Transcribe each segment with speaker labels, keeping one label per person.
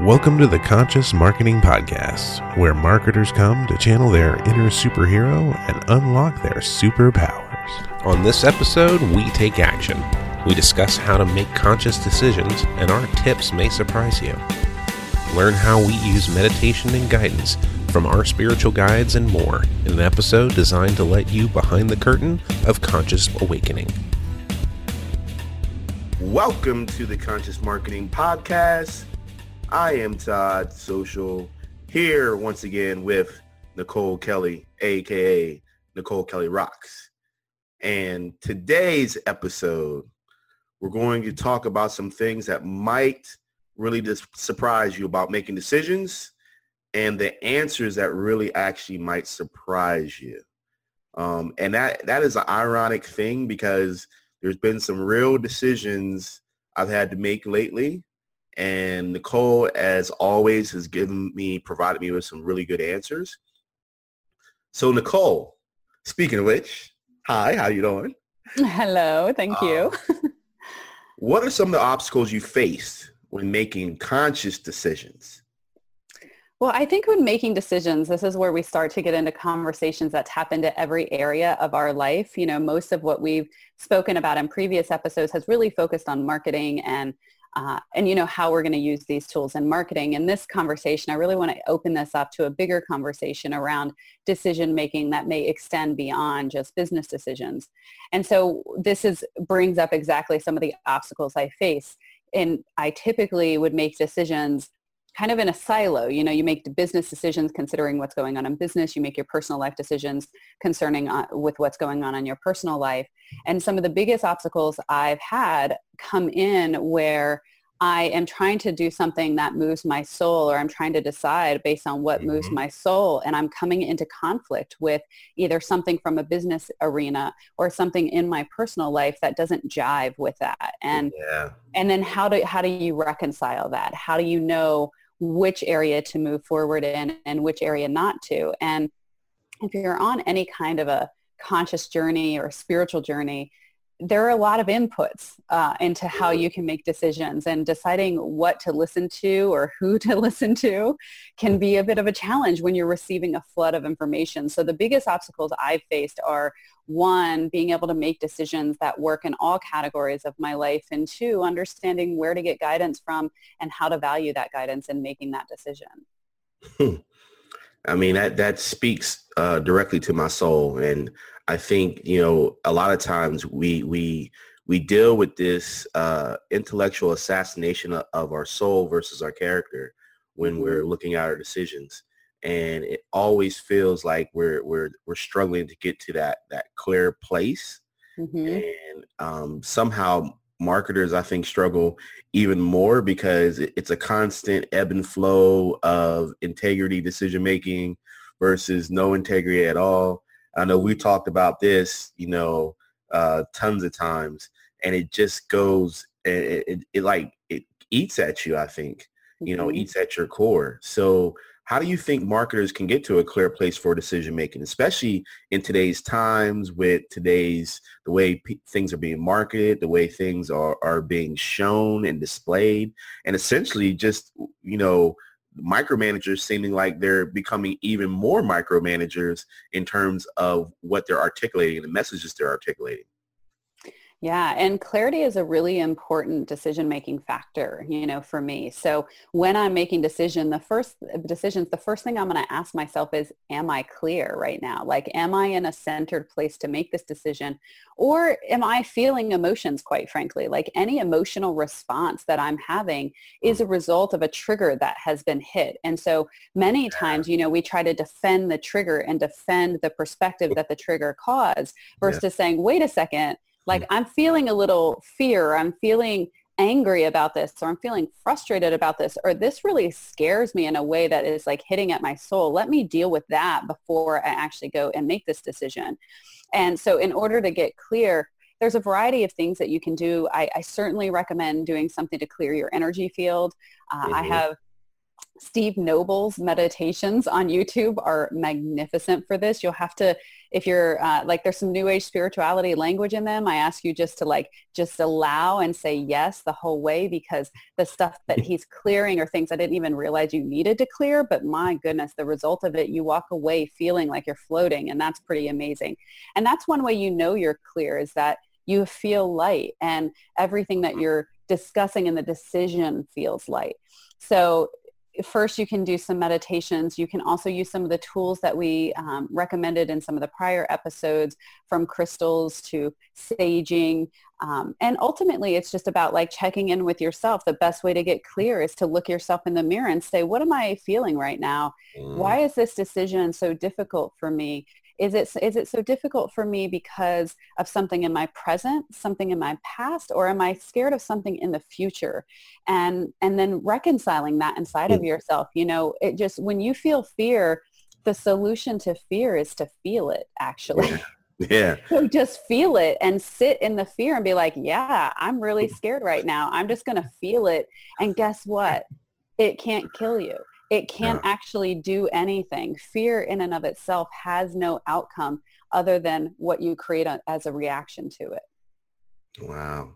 Speaker 1: Welcome to the Conscious Marketing Podcast, where marketers come to channel their inner superhero and unlock their superpowers. On this episode, we take action. We discuss how to make conscious decisions, and our tips may surprise you. Learn how we use meditation and guidance from our spiritual guides and more in an episode designed to let you behind the curtain of conscious awakening.
Speaker 2: Welcome to the Conscious Marketing Podcast. I am Todd Social here once again with Nichole Kelly, aka Nichole Kelly Rocks. And today's episode, we're going to talk about some things that might really just surprise you about making decisions and the answers that really actually might surprise you. Um, and that that is an ironic thing because there's been some real decisions I've had to make lately. And Nichole, as always, has given me, provided me with some really good answers. So Nichole, speaking of which, hi, how you doing?
Speaker 3: Hello, thank you.
Speaker 2: Uh, what are some of the obstacles you faced when making conscious decisions?
Speaker 3: Well, I think when making decisions, this is where we start to get into conversations that tap into every area of our life. You know, most of what we've spoken about in previous episodes has really focused on marketing and uh, and you know how we're going to use these tools in marketing. In this conversation, I really want to open this up to a bigger conversation around decision making that may extend beyond just business decisions. And so this is brings up exactly some of the obstacles I face. And I typically would make decisions kind of in a silo. You know, you make business decisions considering what's going on in business. You make your personal life decisions concerning uh, with what's going on in your personal life. And some of the biggest obstacles I've had come in where I am trying to do something that moves my soul or I'm trying to decide based on what mm-hmm. moves my soul and I'm coming into conflict with either something from a business arena or something in my personal life that doesn't jive with that. And yeah. and then how do how do you reconcile that? How do you know which area to move forward in and which area not to. And if you're on any kind of a conscious journey or spiritual journey, there are a lot of inputs uh, into how you can make decisions and deciding what to listen to or who to listen to can be a bit of a challenge when you're receiving a flood of information. So the biggest obstacles I've faced are one, being able to make decisions that work in all categories of my life and two, understanding where to get guidance from and how to value that guidance in making that decision.
Speaker 2: I mean, that, that speaks uh, directly to my soul. And I think, you know, a lot of times we, we, we deal with this uh, intellectual assassination of our soul versus our character when mm-hmm. we're looking at our decisions. And it always feels like we're, we're, we're struggling to get to that, that clear place. Mm-hmm. And um, somehow marketers, I think, struggle even more because it's a constant ebb and flow of integrity decision making versus no integrity at all. I know we talked about this, you know, uh, tons of times, and it just goes, it, it, it like it eats at you. I think, you know, mm-hmm. eats at your core. So, how do you think marketers can get to a clear place for decision making, especially in today's times with today's the way p- things are being marketed, the way things are are being shown and displayed, and essentially just you know micromanagers seeming like they're becoming even more micromanagers in terms of what they're articulating, the messages they're articulating.
Speaker 3: Yeah, and clarity is a really important decision-making factor, you know, for me. So when I'm making decision, the first uh, decisions, the first thing I'm going to ask myself is, am I clear right now? Like, am I in a centered place to make this decision? Or am I feeling emotions, quite frankly? Like any emotional response that I'm having is hmm. a result of a trigger that has been hit. And so many times, you know, we try to defend the trigger and defend the perspective that the trigger caused versus yeah. saying, wait a second, like mm. I'm feeling a little fear. I'm feeling angry about this or I'm feeling frustrated about this or this really scares me in a way that is like hitting at my soul. Let me deal with that before I actually go and make this decision. And so in order to get clear, there's a variety of things that you can do. I, I certainly recommend doing something to clear your energy field. Uh, mm-hmm. I have Steve Nobel's meditations on YouTube are magnificent for this. You'll have to, if you're uh, like, there's some new age spirituality language in them. I ask you just to like, just allow and say yes the whole way because the stuff that he's clearing are things I didn't even realize you needed to clear. But my goodness, the result of it, you walk away feeling like you're floating and that's pretty amazing. And that's one way you know you're clear is that you feel light and everything that you're discussing in the decision feels light. So first you can do some meditations. You can also use some of the tools that we um, recommended in some of the prior episodes from crystals to saging. Um, and ultimately it's just about like checking in with yourself. The best way to get clear is to look yourself in the mirror and say, what am I feeling right now? Mm. Why is this decision so difficult for me? Is it, is it so difficult for me because of something in my present, something in my past, or am I scared of something in the future? And, and then reconciling that inside of mm. yourself, you know, it just, when you feel fear, the solution to fear is to feel it actually.
Speaker 2: Yeah. Yeah.
Speaker 3: So just feel it and sit in the fear and be like, yeah, I'm really scared right now. I'm just going to feel it. And guess what? It can't kill you. It can't yeah. actually do anything. Fear in and of itself has no outcome other than what you create as a reaction to it.
Speaker 2: Wow.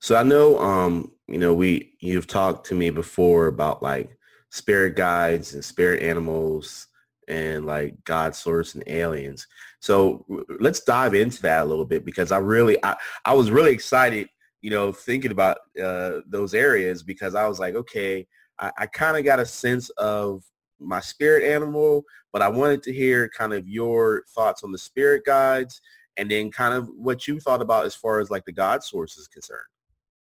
Speaker 2: So I know, um, you know, we, you've talked to me before about like spirit guides and spirit animals and like God source and aliens. So let's dive into that a little bit because I really, I, I was really excited, you know, thinking about uh, those areas because I was like, okay, I, I kind of got a sense of my spirit animal, but I wanted to hear kind of your thoughts on the spirit guides and then kind of what you thought about as far as like the God source is concerned.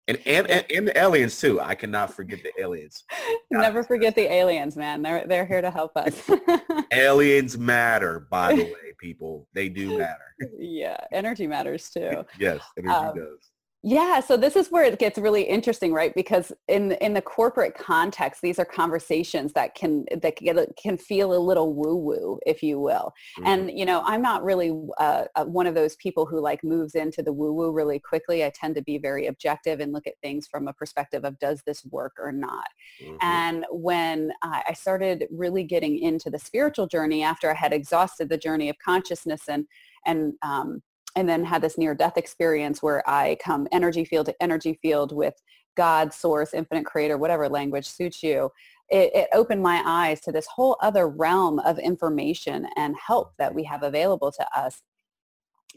Speaker 2: And, and, and, and the aliens too. I cannot forget the aliens.
Speaker 3: Never forget the aliens, man. They're, they're here to help us.
Speaker 2: aliens matter, by the way, people. They do matter.
Speaker 3: Yeah. Energy matters too.
Speaker 2: yes, energy um, does.
Speaker 3: Yeah, so this is where it gets really interesting, right? Because in in the corporate context, these are conversations that can that can, can feel a little woo woo, if you will. Mm-hmm. And you know, I'm not really uh, uh, one of those people who like moves into the woo woo really quickly. I tend to be very objective and look at things from a perspective of does this work or not. Mm-hmm. And when I started really getting into the spiritual journey after I had exhausted the journey of consciousness and and um, and then had this near death experience where I come energy field to energy field with God, source, infinite creator, whatever language suits you. It, it, opened my eyes to this whole other realm of information and help that we have available to us.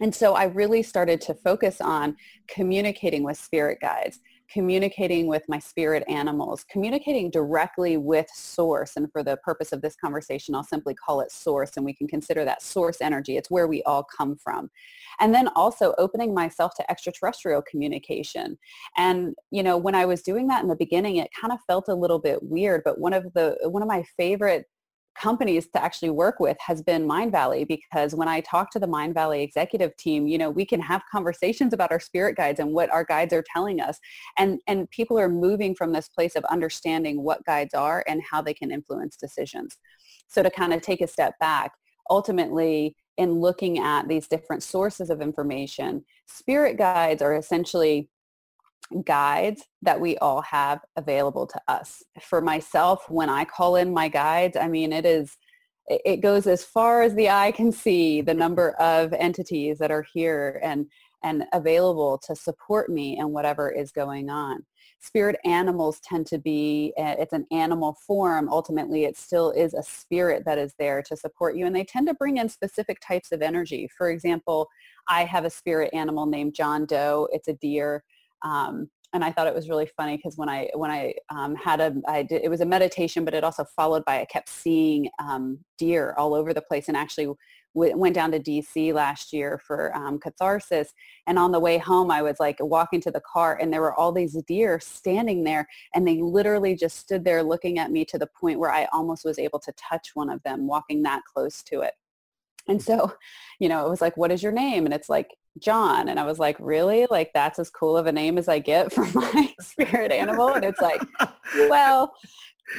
Speaker 3: And so I really started to focus on communicating with spirit guides, communicating with my spirit animals, communicating directly with source. And for the purpose of this conversation, I'll simply call it source and we can consider that source energy. It's where we all come from. And then also opening myself to extraterrestrial communication. And, you know, when I was doing that in the beginning, it kind of felt a little bit weird, but one of the, one of my favorite companies to actually work with has been Mindvalley because when I talk to the Mindvalley executive team, you know, we can have conversations about our spirit guides and what our guides are telling us. And, and people are moving from this place of understanding what guides are and how they can influence decisions. So to kind of take a step back, ultimately in looking at these different sources of information, spirit guides are essentially guides that we all have available to us. For myself, when I call in my guides, I mean, it is, it goes as far as the eye can see, the number of entities that are here and, and available to support me in whatever is going on. Spirit animals tend to be, eh, it's an animal form. Ultimately, it still is a spirit that is there to support you. And they tend to bring in specific types of energy. For example, I have a spirit animal named John Doe. It's a deer. Um, and I thought it was really funny because when I when I um, had a I did, it was a meditation, but it also followed by I kept seeing um, deer all over the place, and actually w- went down to DC last year for um, catharsis. And on the way home, I was like walking to the car, and there were all these deer standing there, and they literally just stood there looking at me to the point where I almost was able to touch one of them, walking that close to it. And so, you know, it was like, what is your name? And it's like, John. And I was like, really? Like, that's as cool of a name as I get for my spirit animal? And it's like, well,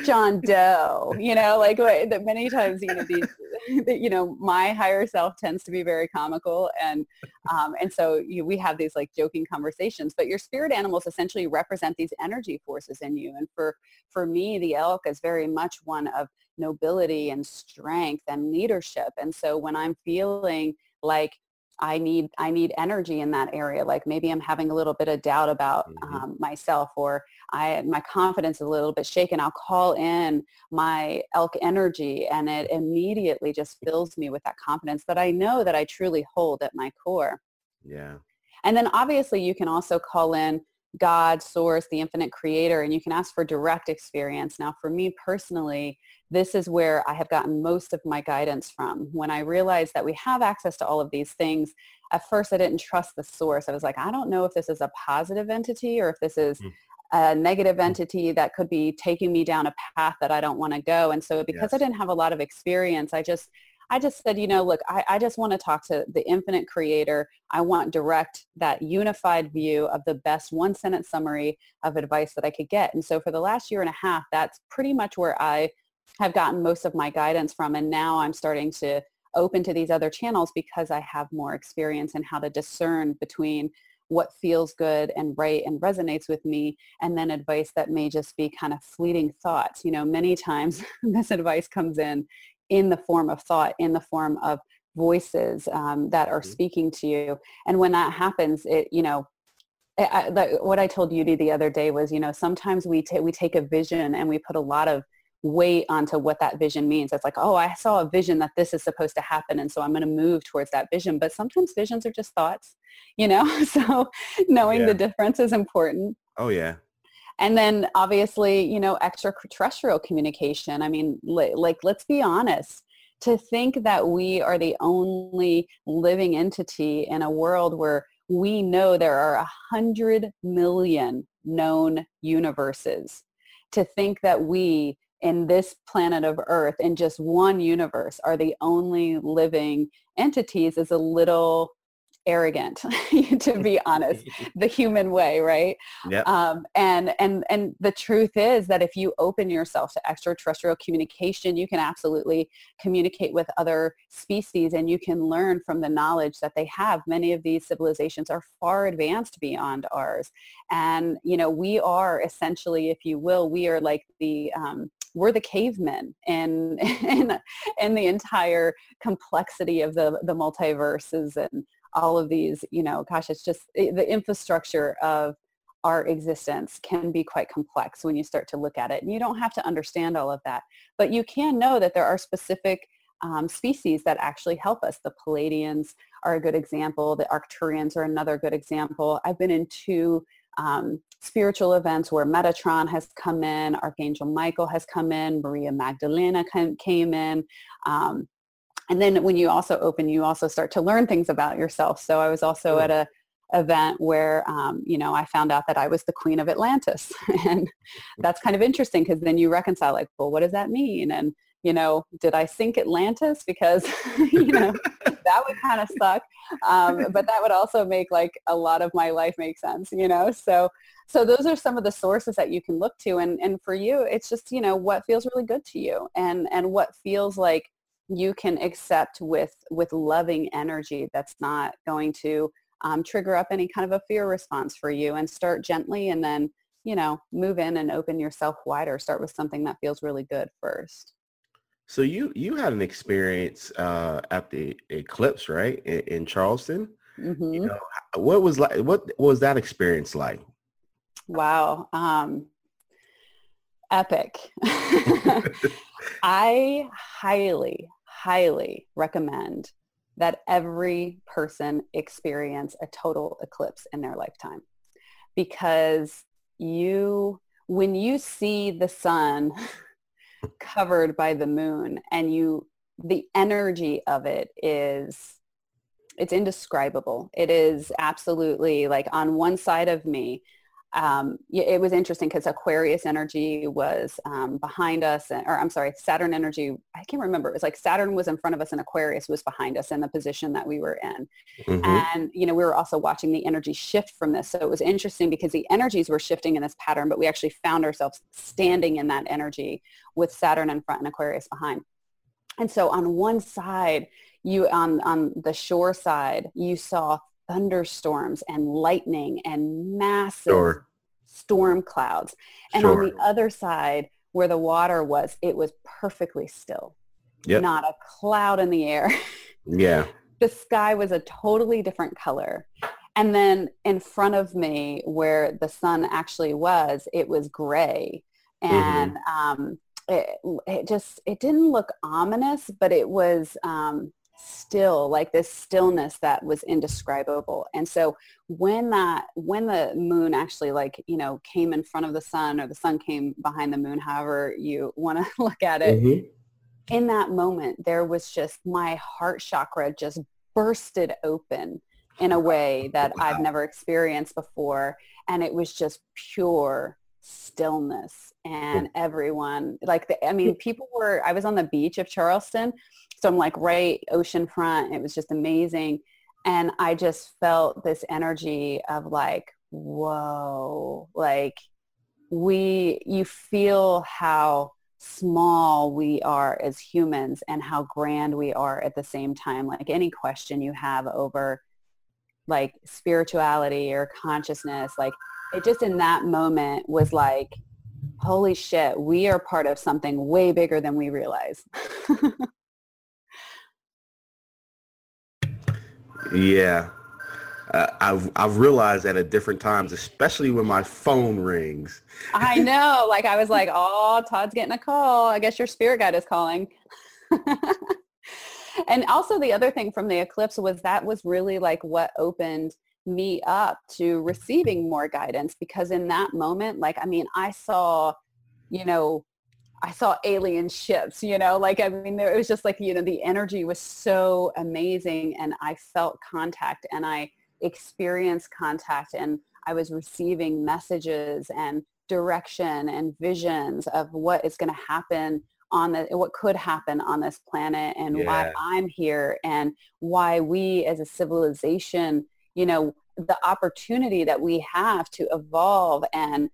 Speaker 3: John Doe, you know, like that many times, you know, these, you know, my higher self tends to be very comical. And, um, and so you, we have these like joking conversations, but your spirit animals essentially represent these energy forces in you. And for, for me, the elk is very much one of nobility and strength and leadership. And so when I'm feeling like I need I need energy in that area. Like maybe I'm having a little bit of doubt about mm-hmm. um, myself, or I my confidence is a little bit shaken. I'll call in my elk energy, and it immediately just fills me with that confidence that I know that I truly hold at my core.
Speaker 2: Yeah.
Speaker 3: And then obviously you can also call in God, source, the infinite creator, and you can ask for direct experience. Now, for me personally, this is where I have gotten most of my guidance from. When I realized that we have access to all of these things, at first I didn't trust the source. I was like, I don't know if this is a positive entity or if this is mm. a negative hmm. entity that could be taking me down a path that I don't want to go. And so because yes. I didn't have a lot of experience, I just I just said, you know, look, I, I just want to talk to the infinite creator. I want direct, that unified view of the best one sentence summary of advice that I could get. And so for the last year and a half, that's pretty much where I have gotten most of my guidance from. And now I'm starting to open to these other channels because I have more experience in how to discern between what feels good and right and resonates with me and then advice that may just be kind of fleeting thoughts you know many times this advice comes in in the form of thought, in the form of voices um, that are mm-hmm. speaking to you. And when that happens, it, you know, I, I, what I told Judy the other day was, you know, sometimes we, ta- we take a vision and we put a lot of weight onto what that vision means. It's like, oh, I saw a vision that this is supposed to happen. And so I'm going to move towards that vision. But sometimes visions are just thoughts, you know? so knowing yeah. the difference is important.
Speaker 2: Oh, yeah.
Speaker 3: And then obviously, you know, extraterrestrial communication. I mean, li- like, let's be honest. To think that we are the only living entity in a world where we know there are a hundred million known universes. To think that we in this planet of Earth, in just one universe, are the only living entities is a little arrogant to be honest the human way right?
Speaker 2: Yep.
Speaker 3: Um, and and and the truth is that if you open yourself to extraterrestrial communication you can absolutely communicate with other species and you can learn from the knowledge that they have. Many of these civilizations are far advanced beyond ours. And you know we are essentially if you will we are like the um, we're the cavemen in in the entire complexity of the the multiverses and all of these, you know, gosh, it's just the infrastructure of our existence can be quite complex when you start to look at it. And you don't have to understand all of that, but you can know that there are specific um, species that actually help us. The Pleiadians are a good example. The Arcturians are another good example. I've been in two um, spiritual events where Metatron has come in, Archangel Michael has come in, Maria Magdalena came in. Um, and then when you also open, you also start to learn things about yourself. So I was also at a event where, um, you know, I found out that I was the queen of Atlantis. and that's kind of interesting because then you reconcile like, well, what does that mean? And, you know, did I sink Atlantis? Because, you know, that would kind of suck. Um, but that would also make like a lot of my life make sense, you know? So, so those are some of the sources that you can look to. And, and for you, it's just, you know, what feels really good to you and, and what feels like you can accept with with loving energy that's not going to um, trigger up any kind of a fear response for you and start gently and then you know move in and open yourself wider start with something that feels really good first
Speaker 2: so you you had an experience uh, at the eclipse right in, in charleston? Mm-hmm. you know what was like what was that experience like?
Speaker 3: Wow um epic. I highly highly recommend that every person experience a total eclipse in their lifetime because you when you see the sun covered by the moon and you the energy of it is it's indescribable. It is absolutely like on one side of me um, it was interesting because Aquarius energy was um, behind us, or I'm sorry, Saturn energy. I can't remember. It was like Saturn was in front of us, and Aquarius was behind us in the position that we were in. Mm-hmm. And you know, we were also watching the energy shift from this. So it was interesting because the energies were shifting in this pattern, but we actually found ourselves standing in that energy with Saturn in front and Aquarius behind. And so on one side, you on on the shore side, you saw thunderstorms and lightning and massive sure. storm clouds. And sure. on the other side where the water was, it was perfectly still. Yep. Not a cloud in the air.
Speaker 2: Yeah.
Speaker 3: the sky was a totally different color. And then in front of me where the sun actually was, it was gray. And mm-hmm. um, it, it just, it didn't look ominous, but it was, um, still like this stillness that was indescribable and so when that when the moon actually like you know came in front of the sun or the sun came behind the moon however you want to look at it mm-hmm. in that moment there was just my heart chakra just bursted open in a way that wow. I've never experienced before and it was just pure stillness and everyone like the, I mean people were I was on the beach of Charleston so I'm like right oceanfront. It was just amazing. And I just felt this energy of like, whoa, like we, you feel how small we are as humans and how grand we are at the same time. Like any question you have over like spirituality or consciousness, like it just in that moment was like, holy shit, we are part of something way bigger than we realize.
Speaker 2: Yeah. Uh, I've I've realized that at different times, especially when my phone rings.
Speaker 3: I know. Like I was like, oh, Todd's getting a call. I guess your spirit guide is calling. and also the other thing from the eclipse was that was really like what opened me up to receiving more guidance because in that moment, like, I mean, I saw, you know, I saw alien ships, you know, like, I mean, it was just like, you know, the energy was so amazing and I felt contact and I experienced contact and I was receiving messages and direction and visions of what is going to happen on the, what could happen on this planet and yeah. why I'm here and why we as a civilization, you know, the opportunity that we have to evolve and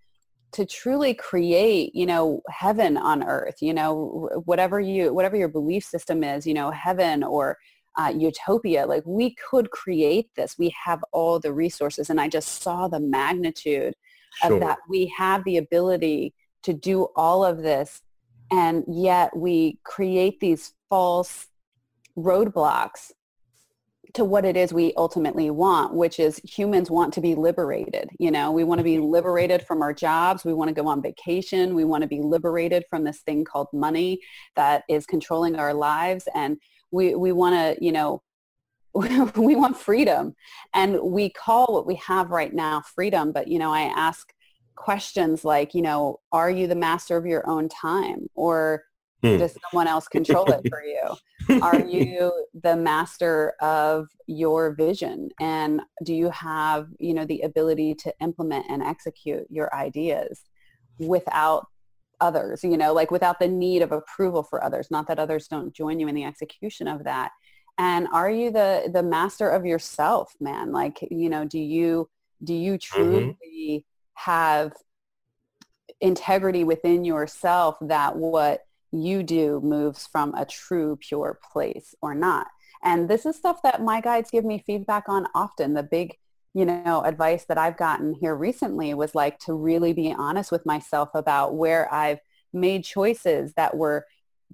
Speaker 3: to truly create you know heaven on earth you know whatever you whatever your belief system is you know heaven or uh, utopia like we could create this we have all the resources and i just saw the magnitude sure. of that we have the ability to do all of this and yet we create these false roadblocks to what it is we ultimately want, which is humans want to be liberated. You know, we want to be mm-hmm. liberated from our jobs. We want to go on vacation. We want to be liberated from this thing called money that is controlling our lives. And we, we want to, you know, we want freedom. And we call what we have right now freedom. But, you know, I ask questions like, you know, are you the master of your own time? Or Hmm. Does someone else control it for you? Are you the master of your vision? And do you have, you know, the ability to implement and execute your ideas without others, you know, like without the need of approval for others, not that others don't join you in the execution of that. And are you the the master of yourself, man? Like, you know, do you do you mm-hmm. truly mm-hmm. have integrity within yourself that what you do moves from a true pure place or not. And this is stuff that my guides give me feedback on often. The big, you know, advice that I've gotten here recently was like to really be honest with myself about where I've made choices that were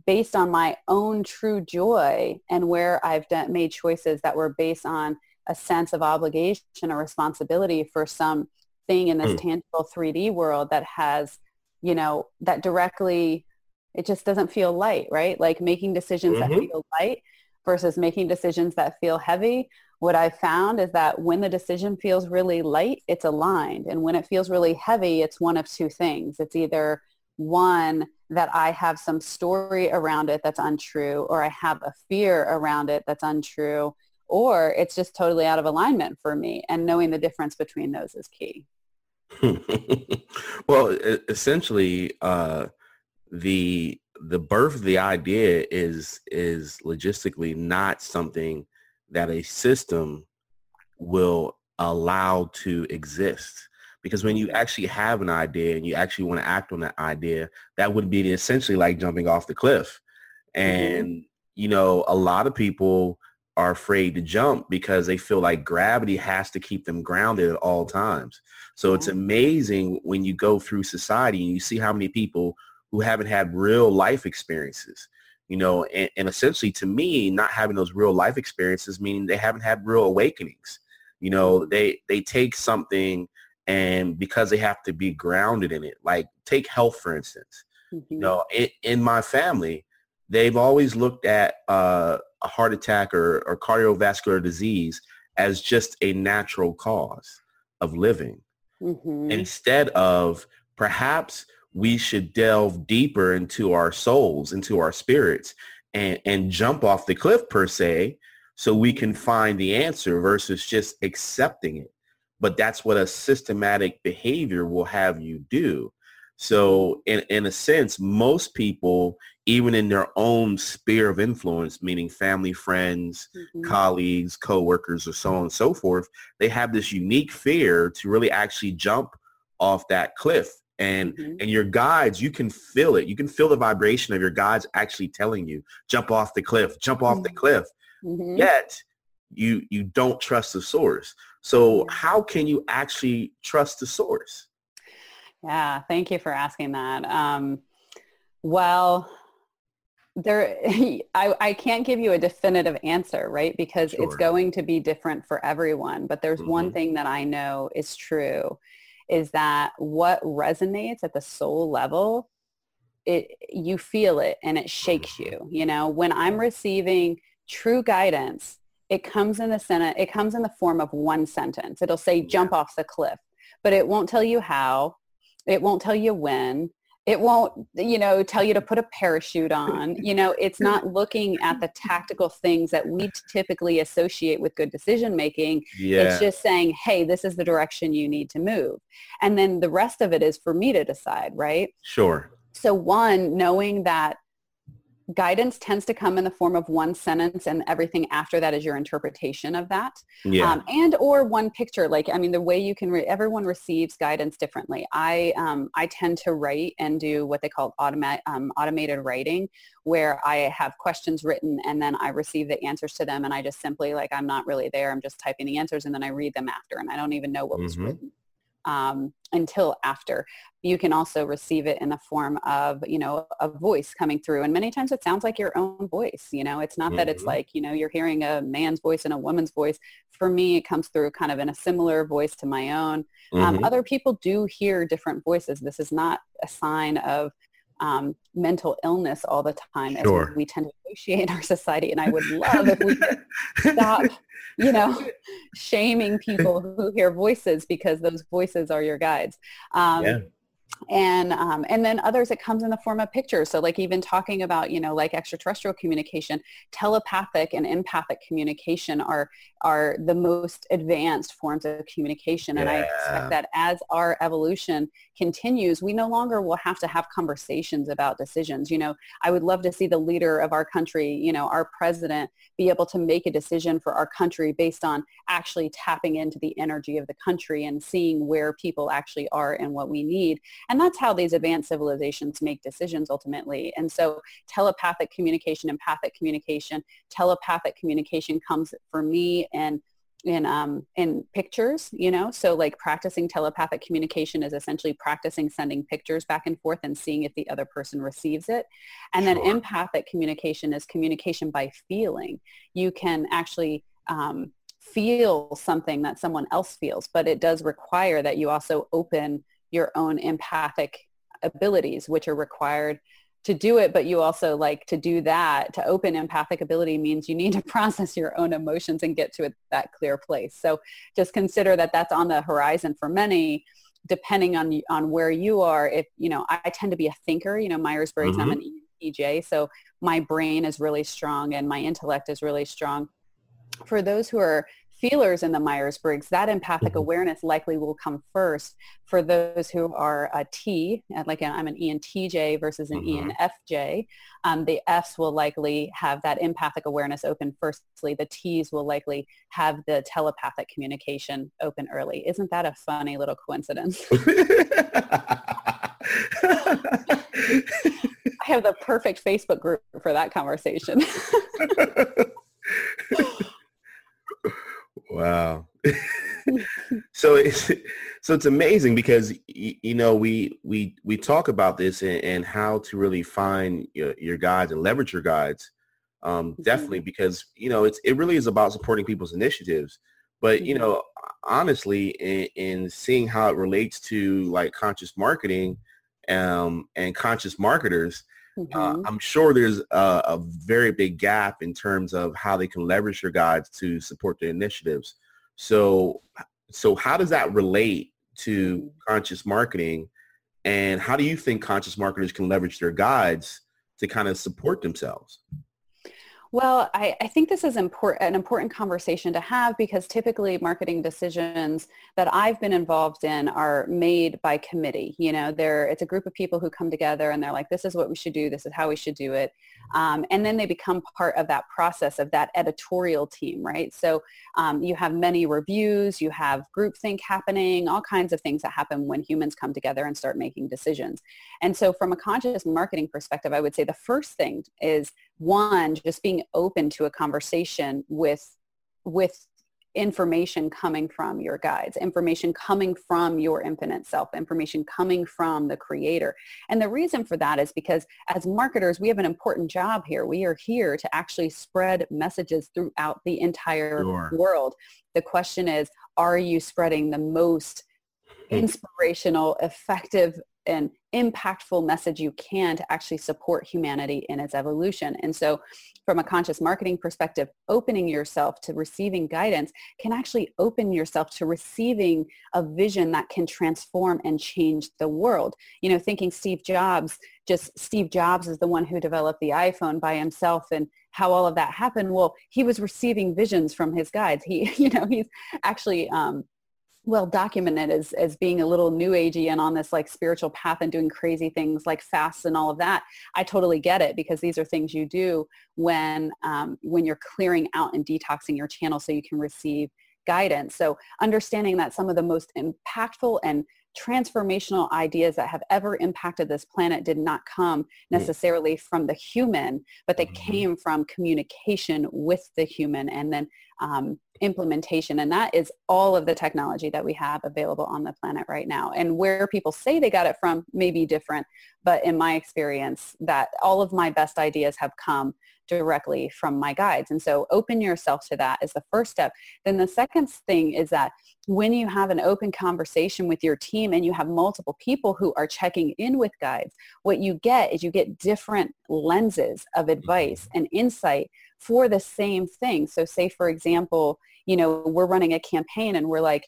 Speaker 3: based on my own true joy and where I've done, made choices that were based on a sense of obligation or responsibility for some thing in this mm. tangible 3D world that has, you know, that directly it just doesn't feel light, right? Like making decisions mm-hmm. that feel light versus making decisions that feel heavy. What I've found is that when the decision feels really light, it's aligned. And when it feels really heavy, it's one of two things. It's either one, that I have some story around it that's untrue, or I have a fear around it that's untrue, or it's just totally out of alignment for me. And knowing the difference between those is key.
Speaker 2: well, essentially, uh, the the birth of the idea is is logistically not something that a system will allow to exist because when you actually have an idea and you actually want to act on that idea that would be essentially like jumping off the cliff mm-hmm. and mm-hmm. you know a lot of people are afraid to jump because they feel like gravity has to keep them grounded at all times so it's amazing when you go through society and you see how many people who haven't had real life experiences you know and, and essentially to me not having those real life experiences meaning they haven't had real awakenings you know they they take something and because they have to be grounded in it like take health for instance mm-hmm. you know in, in, my family they've always looked at uh, a heart attack or, or cardiovascular disease as just a natural cause of living mm-hmm. instead of perhaps we should delve deeper into our souls into our spirits and and jump off the cliff per se so we can find the answer versus just accepting it but that's what a systematic behavior will have you do. So in, in a sense, most people, even in their own sphere of influence, meaning family, friends, mm-hmm. colleagues, coworkers, or so on and so forth, they have this unique fear to really actually jump off that cliff. And mm-hmm. and your guides, you can feel it. You can feel the vibration of your guides actually telling you, jump off the cliff, jump off mm-hmm. the cliff. Mm-hmm. Yet you you don't trust the source. So how can you actually trust the source?
Speaker 3: Yeah, thank you for asking that. Um, well, there, I, I can't give you a definitive answer, right? Because sure. it's going to be different for everyone. But there's mm-hmm. one thing that I know is true is that what resonates at the soul level, it you feel it and it shakes you. You know, when I'm receiving true guidance it comes in the sentence, it comes in the form of one sentence. It'll say jump off the cliff, but it won't tell you how. It won't tell you when. It won't, you know, tell you to put a parachute on. You know, it's not looking at the tactical things that we typically associate with good decision making. Yeah. It's just saying, hey, this is the direction you need to move. And then the rest of it is for me to decide, right?
Speaker 2: Sure.
Speaker 3: So one, knowing that guidance tends to come in the form of one sentence and everything after that is your interpretation of that yeah. Um, and or one picture like i mean the way you can re- everyone receives guidance differently i um, i tend to write and do what they call um, automated writing where i have questions written and then i receive the answers to them and i just simply like i'm not really there i'm just typing the answers and then i read them after and i don't even know what mm-hmm. was written um, until after. You can also receive it in the form of, you know, a voice coming through. And many times it sounds like your own voice. You know, it's not mm-hmm. that it's mm-hmm. like, you know, you're hearing a man's voice and a woman's voice. For me, it comes through kind of in a similar voice to my own. Um, mm-hmm. Um, other people do hear different voices. This is not a sign of um, mental illness all the time sure. as we tend to associate our society. And I would love if we could stop, you know, shaming people who hear voices because those voices are your guides. Um, yeah and um, and then others it comes in the form of pictures. So like even talking about you know like extraterrestrial communication telepathic and empathic communication are are the most advanced forms of communication. And i expect that as our evolution continues we no longer will have to have conversations about decisions. You know i would love to see the leader of our country you know our president be able to make a decision for our country based on actually tapping into the energy of the country and seeing where people actually are and what we need and that's how these advanced civilizations make decisions ultimately. And so telepathic communication, empathic communication, telepathic communication comes for me and in um, in pictures, you know. So like practicing telepathic communication is essentially practicing sending pictures back and forth and seeing if the other person receives it. And sure. then empathic communication is communication by feeling. You can actually um, feel something that someone else feels, but it does require that you also open your own empathic abilities, which are required to do it, but you also like to do that. To open empathic ability means you need to process your own emotions and get to it, that clear place. So just consider that that's on the horizon for many, depending on on where you are. If you know, I tend to be a thinker. You know, Myers-Briggs. Mm-hmm. I'm an EJ, so my brain is really strong and my intellect is really strong. For those who are feelers in the Myers-Briggs, that empathic mm-hmm. awareness likely will come first for those who are a T, like I'm an ENTJ versus an mm-hmm. ENFJ. Um, the Fs will likely have that empathic awareness open firstly. The Ts will likely have the telepathic communication open early. Isn't that a funny little coincidence? I have the perfect Facebook group for that conversation.
Speaker 2: wow. so it's so it's amazing because you know we we we talk about this and, and how to really find your, your, guides and leverage your guides um, mm-hmm. definitely because you know it's it really is about supporting people's initiatives but you mm-hmm. know honestly in, in seeing how it relates to like conscious marketing um, and conscious marketers mm-hmm. Uh, I'm sure there's a, a, very big gap in terms of how they can leverage your guides to support their initiatives. So, so how does that relate to mm-hmm. conscious marketing, and how do you think conscious marketers can leverage their guides to kind of support themselves?
Speaker 3: Well, I, I, think this is an important conversation to have because typically marketing decisions that I've been involved in are made by committee. You know, there it's a group of people who come together and they're like, this is what we should do. This is how we should do it. Um, and then they become part of that process of that editorial team, right? So um, you have many reviews, you have groupthink happening, all kinds of things that happen when humans come together and start making decisions. And so from a conscious marketing perspective, I would say the first thing is one, just being open to a conversation with with information coming from your guides, information coming from your infinite self, information coming from the creator. And the reason for that is because as marketers, we have an important job here. We are here to actually spread messages throughout the entire sure. world. The question is, are you spreading the most inspirational, effective an impactful message you can to actually support humanity in its evolution. And so from a conscious marketing perspective, opening yourself to receiving guidance can actually open yourself to receiving a vision that can transform and change the world. You know, thinking Steve Jobs, just Steve Jobs is the one who developed the iPhone by himself and how all of that happened. Well, he was receiving visions from his guides. He, you know, he's actually um, well documented as, as being a little new agey and on this like spiritual path and doing crazy things like fasts and all of that i totally get it because these are things you do when um, when you're clearing out and detoxing your channel so you can receive guidance so understanding that some of the most impactful and transformational ideas that have ever impacted this planet did not come necessarily from the human, but they mm-hmm. came from communication with the human and then um, implementation. And that is all of the technology that we have available on the planet right now. And where people say they got it from may be different, but in my experience, that all of my best ideas have come directly from my guides. And so open yourself to that is the first step. Then the second thing is that when you have an open conversation with your team and you have multiple people who are checking in with guides, what you get is you get different lenses of advice mm-hmm. and insight for the same thing. So say, for example, you know, we're running a campaign and we're like,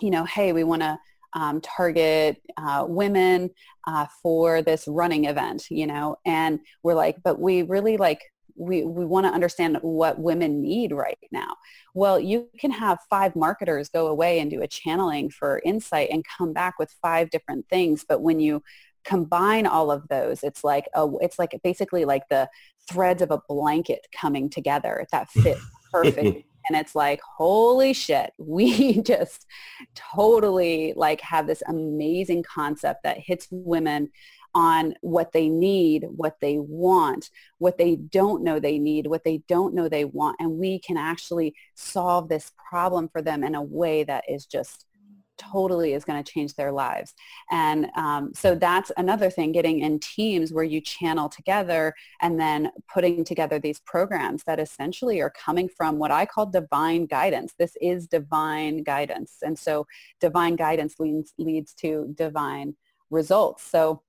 Speaker 3: you know, hey, we want to um, target uh, women uh, for this running event, you know, and we're like, but we really like we, we want to understand what women need right now. Well, you can have five marketers go away and do a channeling for insight and come back with five different things. But when you combine all of those, it's like a, it's like basically like the threads of a blanket coming together that fit perfect and it's like holy shit we just totally like have this amazing concept that hits women on what they need, what they want, what they don't know they need, what they don't know they want. And we can actually solve this problem for them in a way that is just totally is going to change their lives. And um, so that's another thing, getting in teams where you channel together and then putting together these programs that essentially are coming from what I call divine guidance. This is divine guidance. And so divine guidance leads, leads to divine results. So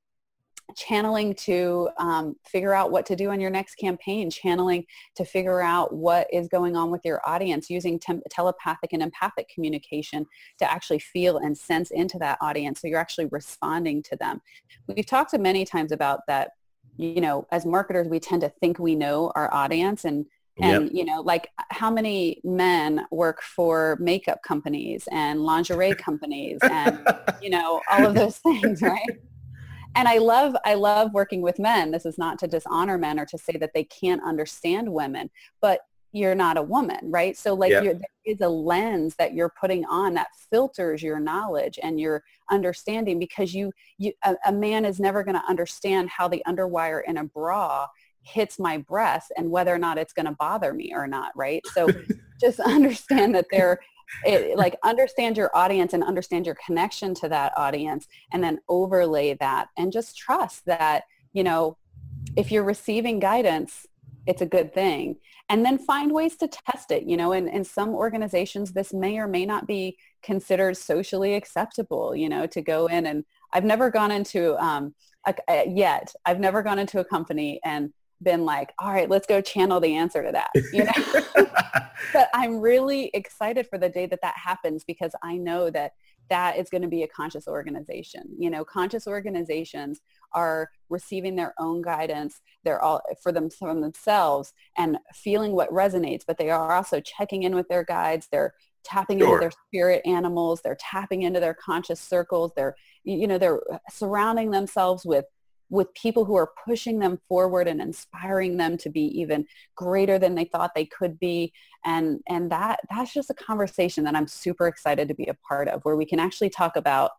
Speaker 3: channeling to um, figure out what to do on your next campaign, channeling to figure out what is going on with your audience, using te- telepathic and empathic communication to actually feel and sense into that audience so you're actually responding to them. We've talked many times about that, you know, as marketers, we tend to think we know our audience and And, yep. you know, like how many men work for makeup companies and lingerie companies and, you know, all of those things, right? And I love, I love working with men. This is not to dishonor men or to say that they can't understand women, but you're not a woman, right? So like yep. there is a lens that you're putting on that filters your knowledge and your understanding because you, you a, a man is never going to understand how the underwire in a bra hits my breast and whether or not it's going to bother me or not, right? So just understand that they're it, like understand your audience and understand your connection to that audience and then overlay that and just trust that, you know, if you're receiving guidance, it's a good thing. And then find ways to test it. You know, in, in some organizations, this may or may not be considered socially acceptable, you know, to go in and I've never gone into um, a, a, yet. I've never gone into a company and been like, all right, let's go channel the answer to that. You know, but I'm really excited for the day that that happens because I know that that is going to be a conscious organization. You know, conscious organizations are receiving their own guidance. They're all for them from themselves and feeling what resonates, but they are also checking in with their guides. They're tapping sure. into their spirit animals. They're tapping into their conscious circles. They're, you know, they're surrounding themselves with with people who are pushing them forward and inspiring them to be even greater than they thought they could be. And and that that's just a conversation that I'm super excited to be a part of where we can actually talk about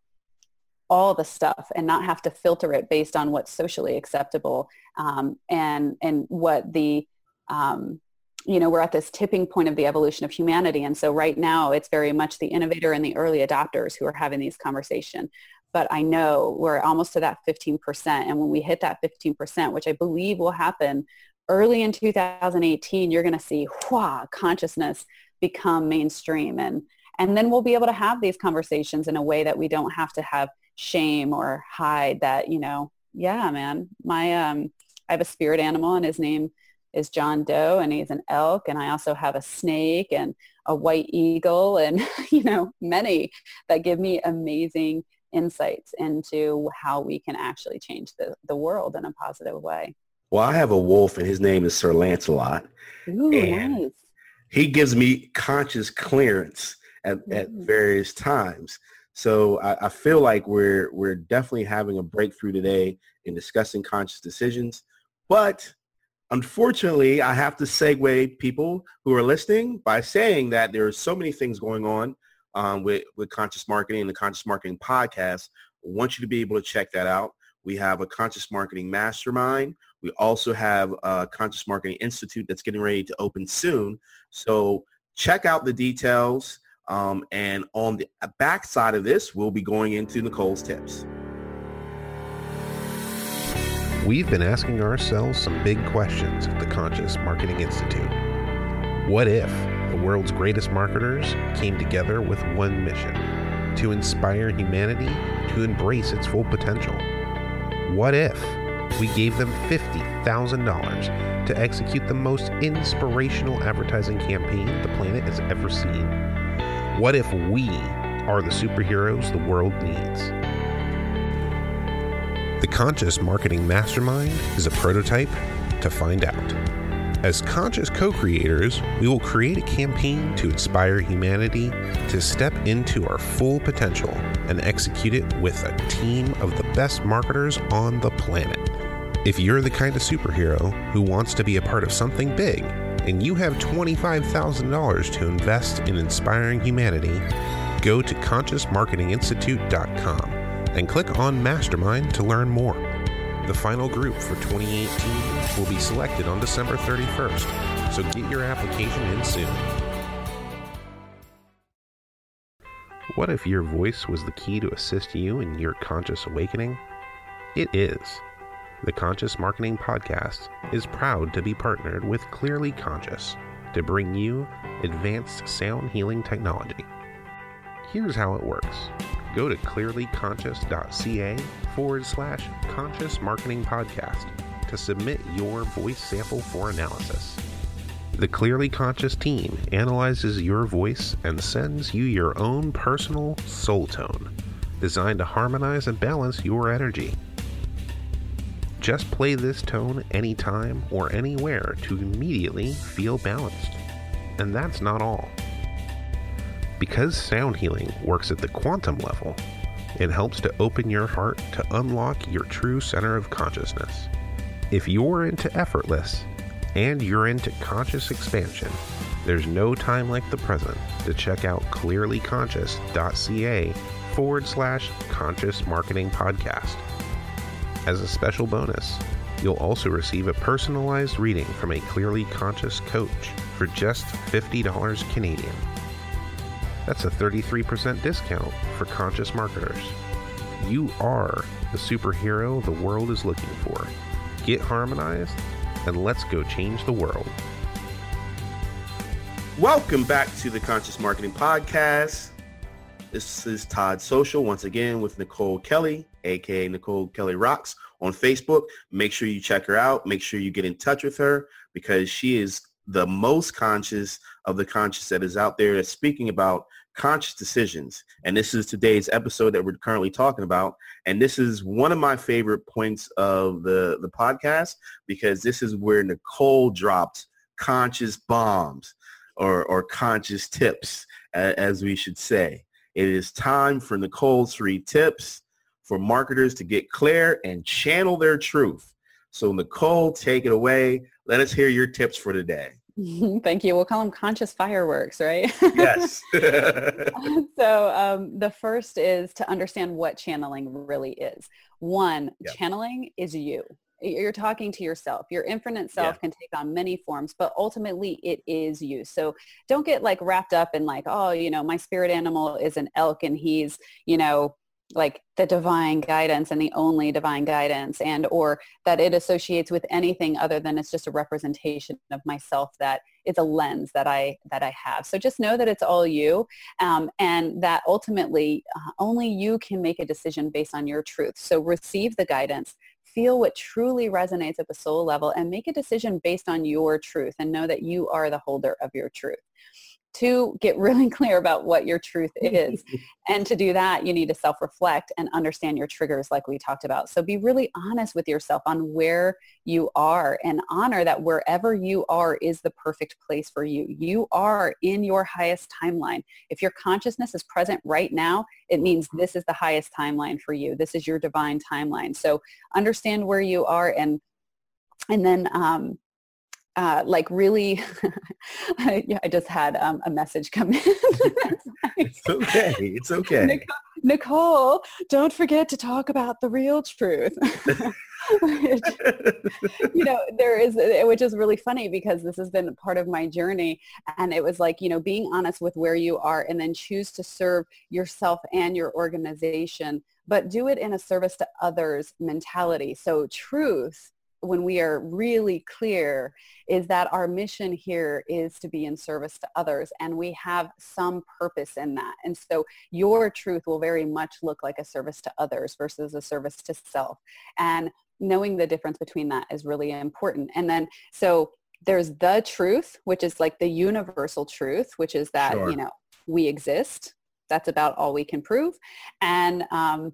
Speaker 3: all the stuff and not have to filter it based on what's socially acceptable um, and and what the um, you know we're at this tipping point of the evolution of humanity. And so right now it's very much the innovator and the early adopters who are having these conversations but I know we're almost to that 15%. And when we hit that 15%, which I believe will happen early in 2018, you're going to see wha, consciousness become mainstream. And, and then we'll be able to have these conversations in a way that we don't have to have shame or hide that, you know, yeah, man, my, um, I have a spirit animal and his name is John Doe and he's an elk. And I also have a snake and a white eagle and, you know, many that give me amazing insights into how we can actually change the, the world in a positive way.
Speaker 2: Well, I have a wolf and his name is Sir Lancelot.
Speaker 3: Ooh, and nice.
Speaker 2: He gives me conscious clearance at, mm-hmm. at various times. So I, I, feel like we're we're definitely having a breakthrough today in discussing conscious decisions. But unfortunately, I have to segue people who are listening by saying that there are so many things going on um, with, with conscious marketing and the conscious marketing podcast. I want you to be able to check that out. We have a conscious marketing mastermind. We also have a conscious marketing institute that's getting ready to open soon. So check out the details. Um, and on the back side of this, we'll be going into Nichole's tips.
Speaker 1: We've been asking ourselves some big questions at the Conscious Marketing Institute. What if the world's greatest marketers came together with one mission to inspire humanity to embrace its full potential. What if we gave them $50,000 to execute the most inspirational advertising campaign the planet has ever seen? What if we are the superheroes the world needs? The Conscious Marketing Mastermind is a prototype to find out. As conscious co creators, we will create a campaign to inspire humanity to step into our full potential and execute it with a team of the best marketers on the planet. If you're the kind of superhero who wants to be a part of something big and you have $25,000 to invest in inspiring humanity, go to consciousmarketinginstitute.com and click on Mastermind to learn more. The final group for 2018 will be selected on December 31st, so get your application in soon. What if your voice was the key to assist you in your conscious awakening? It is. The Conscious Marketing Podcast is proud to be partnered with Clearly Conscious to bring you advanced sound healing technology. Here's how it works go to clearlyconscious.ca forward slash conscious marketing podcast to submit your voice sample for analysis. The Clearly Conscious team analyzes your voice and sends you your own personal soul tone, designed to harmonize and balance your energy. Just play this tone anytime or anywhere to immediately feel balanced. And that's not all. Because sound healing works at the quantum level, it helps to open your heart to unlock your true center of consciousness. If you're into effortless and you're into conscious expansion, there's no time like the present to check out clearlyconscious.ca forward slash conscious marketing podcast. As a special bonus, you'll also receive a personalized reading from a clearly conscious coach for just $50 Canadian. That's a 33% discount for conscious marketers. You are the superhero the world is looking for. Get harmonized and let's go change the world.
Speaker 2: Welcome back to the Conscious Marketing Podcast. This is Todd Social once again with Nichole Kelly, aka Nichole Kelly Rocks on Facebook. Make sure you check her out. Make sure you get in touch with her because she is the most conscious of the conscious that is out there that's speaking about conscious decisions. And this is today's episode that we're currently talking about. And this is one of my favorite points of the, the podcast because this is where Nichole dropped conscious bombs or, or conscious tips, as we should say. It is time for Nichole's three tips for marketers to get clear and channel their truth. So Nichole, take it away. Let us hear your tips for today.
Speaker 3: Thank you. We'll call them conscious fireworks, right?
Speaker 2: Yes.
Speaker 3: so um, the first is to understand what channeling really is. One, yep. channeling is you. You're talking to yourself. Your infinite self yeah. can take on many forms, but ultimately it is you. So don't get like wrapped up in like, oh, you know, my spirit animal is an elk and he's, you know, like the divine guidance and the only divine guidance and or that it associates with anything other than it's just a representation of myself that it's a lens that i that i have. So just know that it's all you um, and that ultimately uh, only you can make a decision based on your truth. So receive the guidance feel what truly resonates at the soul level and make a decision based on your truth and know that you are the holder of your truth to get really clear about what your truth is. and to do that, you need to self-reflect and understand your triggers like we talked about. So be really honest with yourself on where you are and honor that wherever you are is the perfect place for you. You are in your highest timeline. If your consciousness is present right now, it means this is the highest timeline for you. This is your divine timeline. So understand where you are and and then um, uh, like really, yeah, I just had um, a message come in.
Speaker 2: it's okay. It's okay.
Speaker 3: Nichole, Nichole, don't forget to talk about the real truth. which, you know, there is, which is really funny because this has been part of my journey. And it was like, you know, being honest with where you are and then choose to serve yourself and your organization, but do it in a service to others mentality. So truth when we are really clear is that our mission here is to be in service to others and we have some purpose in that. And so your truth will very much look like a service to others versus a service to self. And knowing the difference between that is really important. And then so there's the truth, which is like the universal truth, which is that, sure. you know, we exist. That's about all we can prove. And um,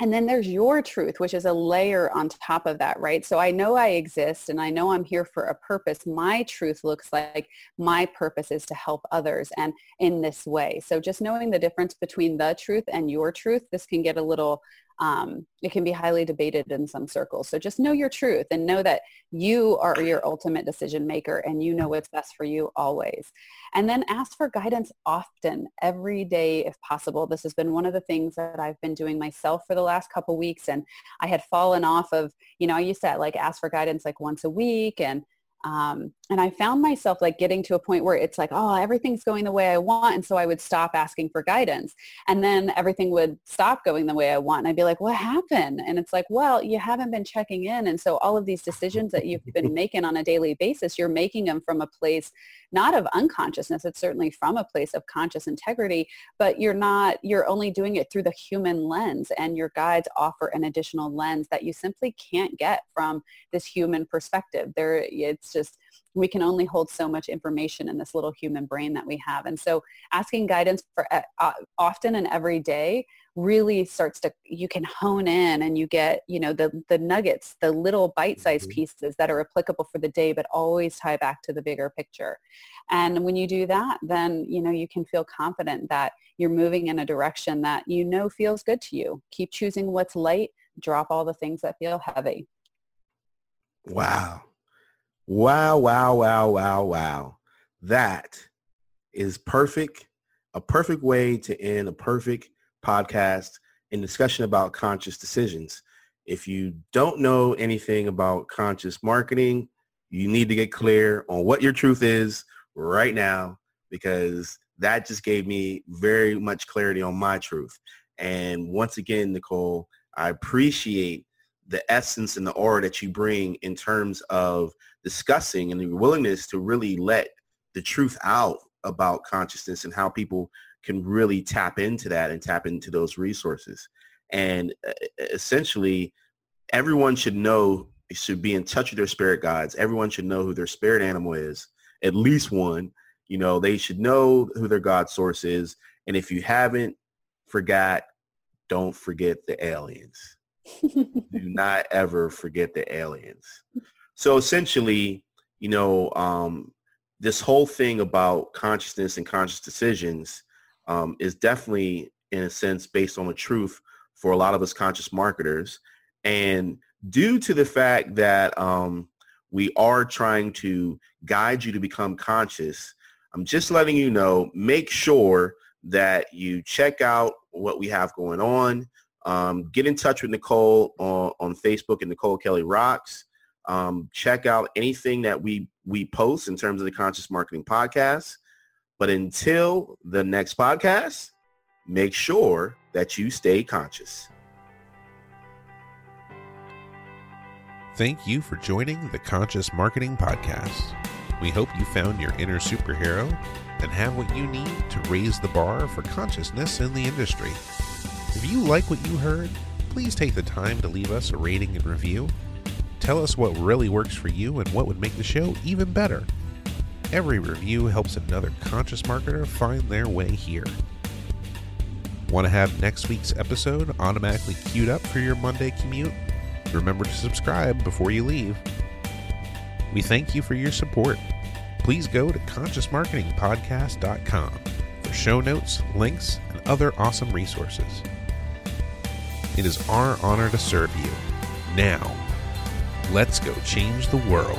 Speaker 3: and then there's your truth, which is a layer on top of that, right? So I know I exist and I know I'm here for a purpose. My truth looks like my purpose is to help others and in this way. So just knowing the difference between the truth and your truth, this can get a little um, it can be highly debated in some circles. So just know your truth and know that you are your ultimate decision maker and you know what's best for you always. And then ask for guidance often, every day if possible. This has been one of the things that I've been doing myself for the last couple weeks. And I had fallen off of, you know, I used to like ask for guidance like once a week and um, and I found myself like getting to a point where it's like, oh, everything's going the way I want. And so I would stop asking for guidance. And then everything would stop going the way I want. And I'd be like, what happened? And it's like, well, you haven't been checking in. And so all of these decisions that you've been making on a daily basis, you're making them from a place not of unconsciousness. It's certainly from a place of conscious integrity, but you're not, you're only doing it through the human lens. And your guides offer an additional lens that you simply can't get from this human perspective. There, it's it's just we can only hold so much information in this little human brain that we have. And so asking guidance for uh, often and every day really starts to you can hone in and you get you know the the nuggets the little bite-sized mm-hmm. pieces that are applicable for the day but always tie back to the bigger picture and when you do that then you know you can feel confident that you're moving in a direction that you know feels good to you keep choosing what's light drop all the things that feel heavy
Speaker 2: wow wow wow wow wow wow that is perfect a perfect way to end a perfect podcast and discussion about conscious decisions. If you don't know anything about conscious marketing, you need to get clear on what your truth is right now because that just gave me very much clarity on my truth. And once again, Nichole, I appreciate the essence and the aura that you bring in terms of discussing and the willingness to really let the truth out about consciousness and how people can really tap into that and tap into those resources. And uh, essentially, everyone should know, should be in touch with their spirit guides. Everyone should know who their spirit animal is, at least one. You know, they should know who their God source is. And if you haven't forgot, don't forget the aliens. Do not ever forget the aliens. So essentially, you know, um, this whole thing about consciousness and conscious decisions um, is definitely, in a sense, based on the truth for a lot of us conscious marketers. And due to the fact that um, we are trying to guide you to become conscious, I'm just letting you know, make sure that you check out what we have going on. Um, get in touch with Nichole on, on Facebook and Nichole Kelly Rocks. Um, check out anything that we we post in terms of the Conscious Marketing Podcast. But until the next podcast, make sure that you stay conscious.
Speaker 1: Thank you for joining the Conscious Marketing Podcast. We hope you found your inner superhero and have what you need to raise the bar for consciousness in the industry. If you like what you heard, please take the time to leave us a rating and review. Tell us what really works for you and what would make the show even better. Every review helps another conscious marketer find their way here. Want to have next week's episode automatically queued up for your Monday commute? Remember to subscribe before you leave. We thank you for your support. Please go to consciousmarketingpodcast.com for show notes, links, and other awesome resources. It is our honor to serve you. Now, let's go change the world.